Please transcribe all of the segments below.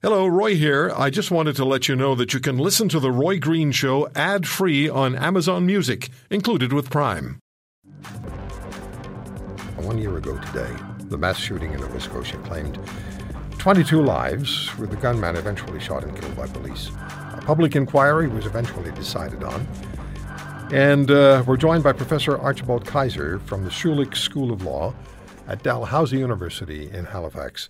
Hello, Roy here. I just wanted to let you know that you can listen to The Roy Green Show ad free on Amazon Music, included with Prime. One year ago today, the mass shooting in Nova Scotia claimed 22 lives, with the gunman eventually shot and killed by police. A public inquiry was eventually decided on. And uh, we're joined by Professor Archibald Kaiser from the Schulich School of Law at Dalhousie University in Halifax.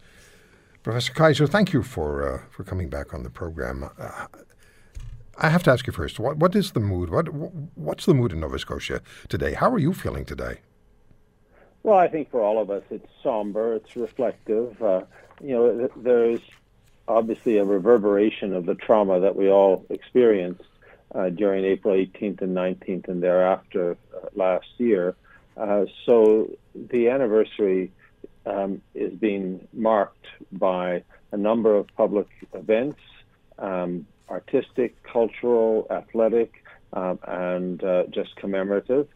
Professor Kaiser, thank you for uh, for coming back on the program. Uh, I have to ask you first, what what is the mood? What what's the mood in Nova Scotia today? How are you feeling today? Well, I think for all of us, it's somber, it's reflective. Uh, you know, there's obviously a reverberation of the trauma that we all experienced uh, during April 18th and 19th and thereafter uh, last year. Uh, so the anniversary um, is being marked by a number of public events, um, artistic, cultural, athletic, um, and uh, just commemorative.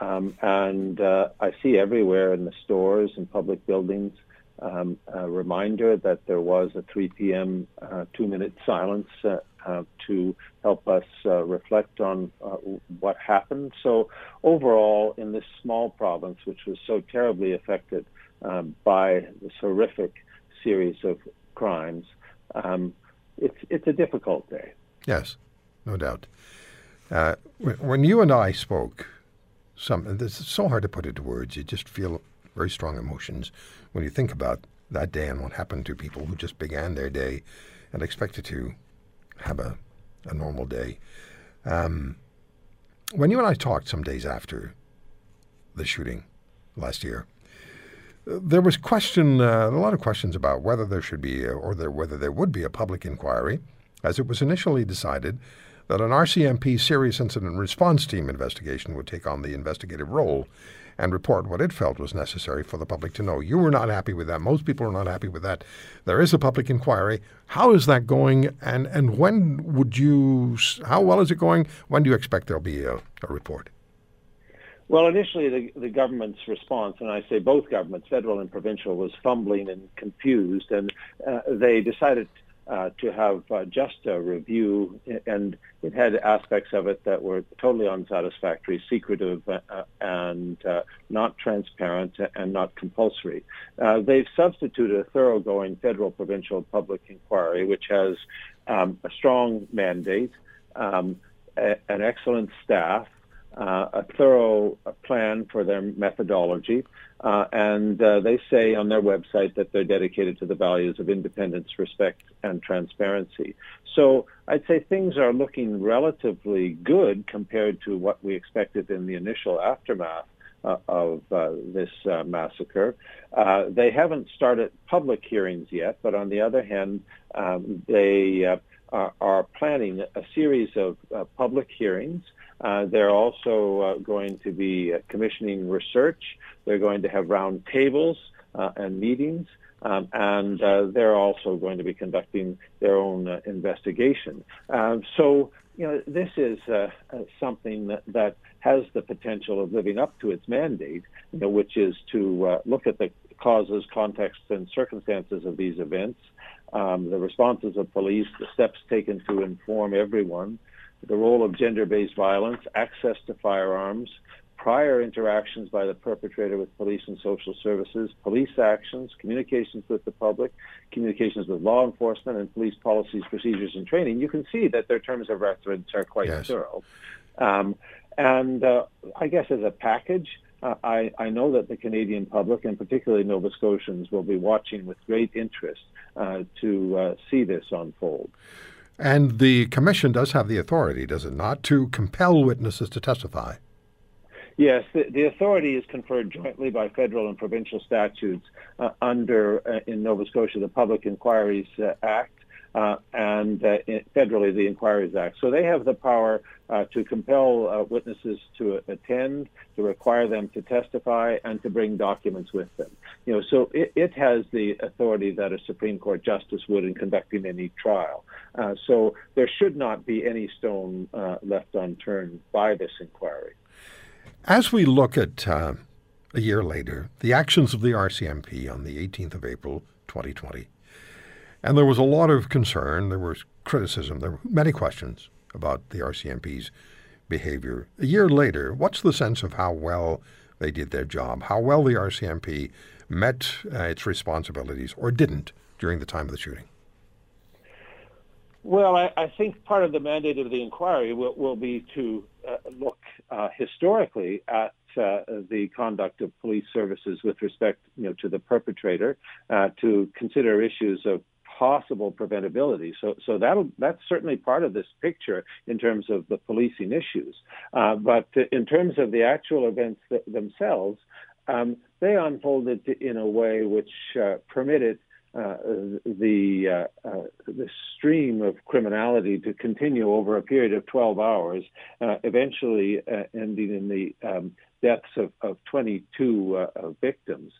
Um, and uh, I see everywhere in the stores and public buildings um, a reminder that there was a 3 p.m. Uh, two-minute silence uh, uh, to help us uh, reflect on what happened. So overall, in this small province, which was so terribly affected um, by this horrific series of crimes, um, it's it's a difficult day. Yes, no doubt. Uh, when you and I spoke, some this is so hard to put into words. You just feel very strong emotions when you think about that day and what happened to people who just began their day and expected to have a, a normal day. Um, when you and I talked some days after the shooting last year, there was question, uh, a lot of questions about whether there should be, a, or there, whether there would be a public inquiry, as it was initially decided that an RCMP serious incident response team investigation would take on the investigative role and report what it felt was necessary for the public to know. You were not happy with that. Most people are not happy with that. There is a public inquiry. How is that going? And and when would you? How well is it going? When do you expect there'll be a, a report? Well, initially, the, the government's response, and I say both governments, federal and provincial, was fumbling and confused, and uh, they decided uh, to have uh, just a review, and it had aspects of it that were totally unsatisfactory, secretive, uh, and uh, not transparent, and not compulsory. Uh, they've substituted a thoroughgoing federal provincial public inquiry, which has um, a strong mandate, um, a, an excellent staff, uh, a thorough plan for their methodology, uh, and uh, they say on their website that they're dedicated to the values of independence, respect, and transparency. So I'd say things are looking relatively good compared to what we expected in the initial aftermath. Uh, of uh, this uh, massacre. Uh, they haven't started public hearings yet, but on the other hand, um, they uh, are, are, planning a series of uh, public hearings uh, they're also uh, going to be uh, commissioning research. They're going to have round tables uh, and meetings. Um, and uh, they're also going to be conducting their own investigation. Um, so, you know, this is something that, that, has the potential of living up to its mandate, you know, which is to look at the causes, contexts, and circumstances of these events, um, the responses of police, the steps taken to inform everyone, the role of gender-based violence, access to firearms, prior interactions by the perpetrator with police and social services, police actions, communications with the public, communications with law enforcement, and police policies, procedures, and training, you can see that their terms of reference are quite yes. thorough. Um, and uh, I guess as a package, uh, I, I, know that the Canadian public, and particularly Nova Scotians, will be watching with great interest uh, to uh, see this unfold. And the commission does have the authority, does it not, to compel witnesses to testify? Yes, the, the authority is conferred jointly by federal and provincial statutes uh, under, uh, in Nova Scotia, the Public Inquiries uh, Act, uh, and uh, federally the Inquiries Act. So they have the power uh, to compel witnesses to attend, to require them to testify, and to bring documents with them. You know, so it, it has the authority that a Supreme Court justice would in conducting any trial. Uh, so there should not be any stone uh, left unturned by this inquiry. As we look at a year later, the actions of the RCMP on the 18th of April, 2020 And there was a lot of concern, there was criticism, there were many questions about the RCMP's behavior. A year later, what's the sense of how well they did their job, how well the RCMP met uh, its responsibilities or didn't during the time of the shooting? Well, I, I, think part of the mandate of the inquiry will, will be to uh, look uh, historically at uh, the conduct of police services with respect, you know, to the perpetrator, uh, to consider issues of possible preventability. So, so that'll that's certainly part of this picture in terms of the policing issues. Uh, but in terms of the actual events th- themselves, um, they unfolded in a way which uh, permitted uh, the uh, uh, the stream of criminality to continue over a period of 12 hours, uh, eventually uh, ending in the um, deaths of, of 22 uh, victims.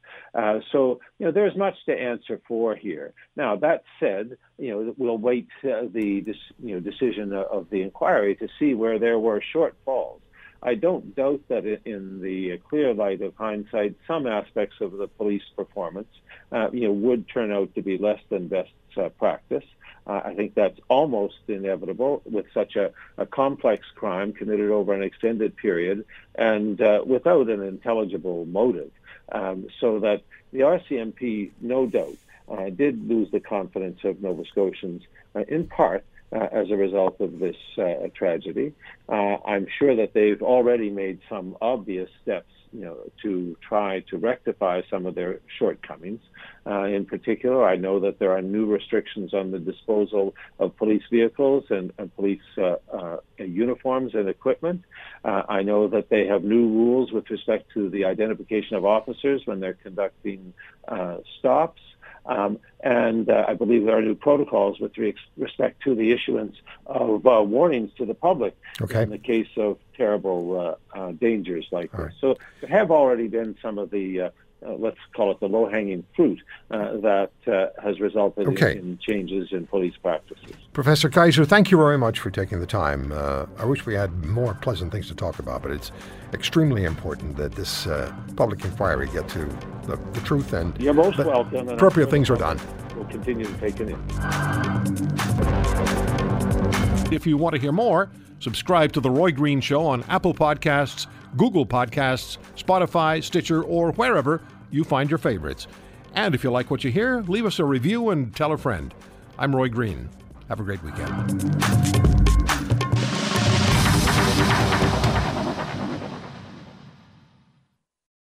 So, you know, there's much to answer for here. Now, that said, you know, we'll wait the you know decision of the inquiry to see where there were shortfalls. I don't doubt that in the clear light of hindsight, some aspects of the police performance, uh, you know, would turn out to be less than best uh, practice. Uh, I think that's almost inevitable with such a, a, complex crime committed over an extended period and uh, without an intelligible motive. Um, so that the RCMP, no doubt, uh, did lose the confidence of Nova Scotians uh, in part uh, as a result of this uh, tragedy. I'm sure that they've already made some obvious steps you know, to try to rectify some of their shortcomings. Uh, in particular, I know that there are new restrictions on the disposal of police vehicles and, and police uh, uh, uniforms and equipment. Uh, I know that they have new rules with respect to the identification of officers when they're conducting uh, stops. Um, and uh, I believe there are new protocols with re- respect to the issuance of uh, warnings to the public okay. in the case of terrible uh, uh dangers like All this. Right. So there have already been some of the uh, uh, let's call it the low-hanging fruit uh, that uh, has resulted okay. in, in, changes in police practices. Professor Kaiser, thank you very much for taking the time. Uh, I wish we had more pleasant things to talk about, but it's extremely important that this uh, public inquiry get to the, the truth and You're most welcome. appropriate things are done. We'll continue to take it in. If you want to hear more, subscribe to The Roy Green Show on Apple Podcasts, Google Podcasts, Spotify, Stitcher, or wherever you find your favorites. And if you like what you hear, leave us a review and tell a friend. I'm Roy Green. Have a great weekend.